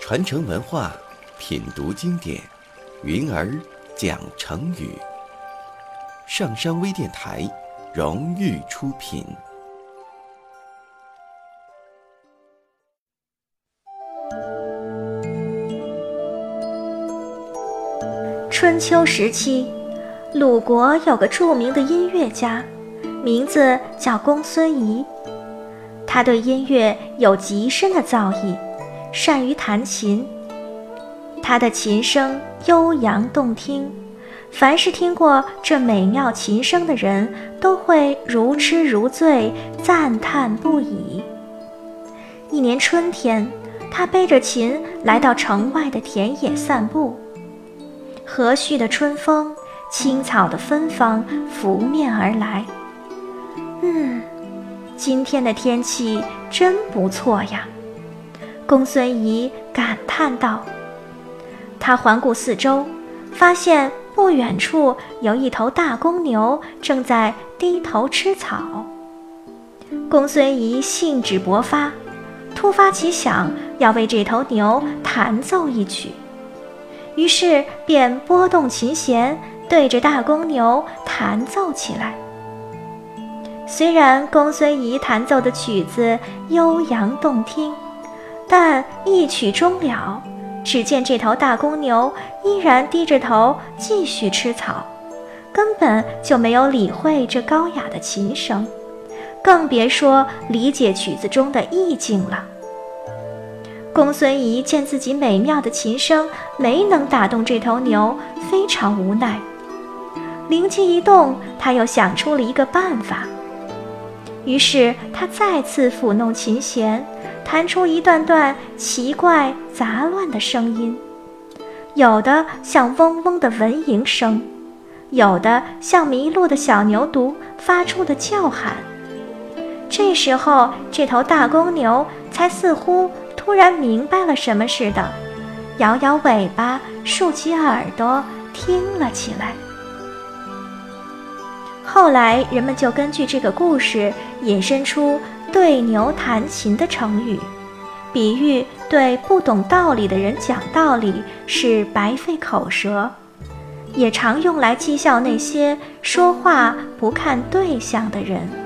传承文化，品读经典，云儿讲成语。上山微电台荣誉出品。春秋时期，鲁国有个著名的音乐家，名字叫公孙仪。他对音乐有极深的造诣。善于弹琴，他的琴声悠扬动听，凡是听过这美妙琴声的人都会如痴如醉，赞叹不已。一年春天，他背着琴来到城外的田野散步，和煦的春风，青草的芬芳拂面而来。今天的天气真不错呀。公孙仪感叹道：“他环顾四周，发现不远处有一头大公牛正在低头吃草。公孙仪兴致勃发，突发奇想要为这头牛弹奏一曲，于是便拨动琴弦，对着大公牛弹奏起来。虽然公孙仪弹奏的曲子悠扬动听。”但一曲终了，只见这头大公牛依然低着头继续吃草，根本就没有理会这高雅的琴声，更别说理解曲子中的意境了。公孙仪见自己美妙的琴声没能打动这头牛，非常无奈。灵机一动，他又想出了一个办法。于是他再次抚弄琴弦。弹出一段段奇怪杂乱的声音，有的像嗡嗡的蚊蝇声，有的像迷路的小牛犊发出的叫喊。这时候，这头大公牛才似乎突然明白了什么似的，摇摇尾巴，竖起耳朵听了起来。后来，人们就根据这个故事引申出。对牛弹琴的成语，比喻对不懂道理的人讲道理是白费口舌，也常用来讥笑那些说话不看对象的人。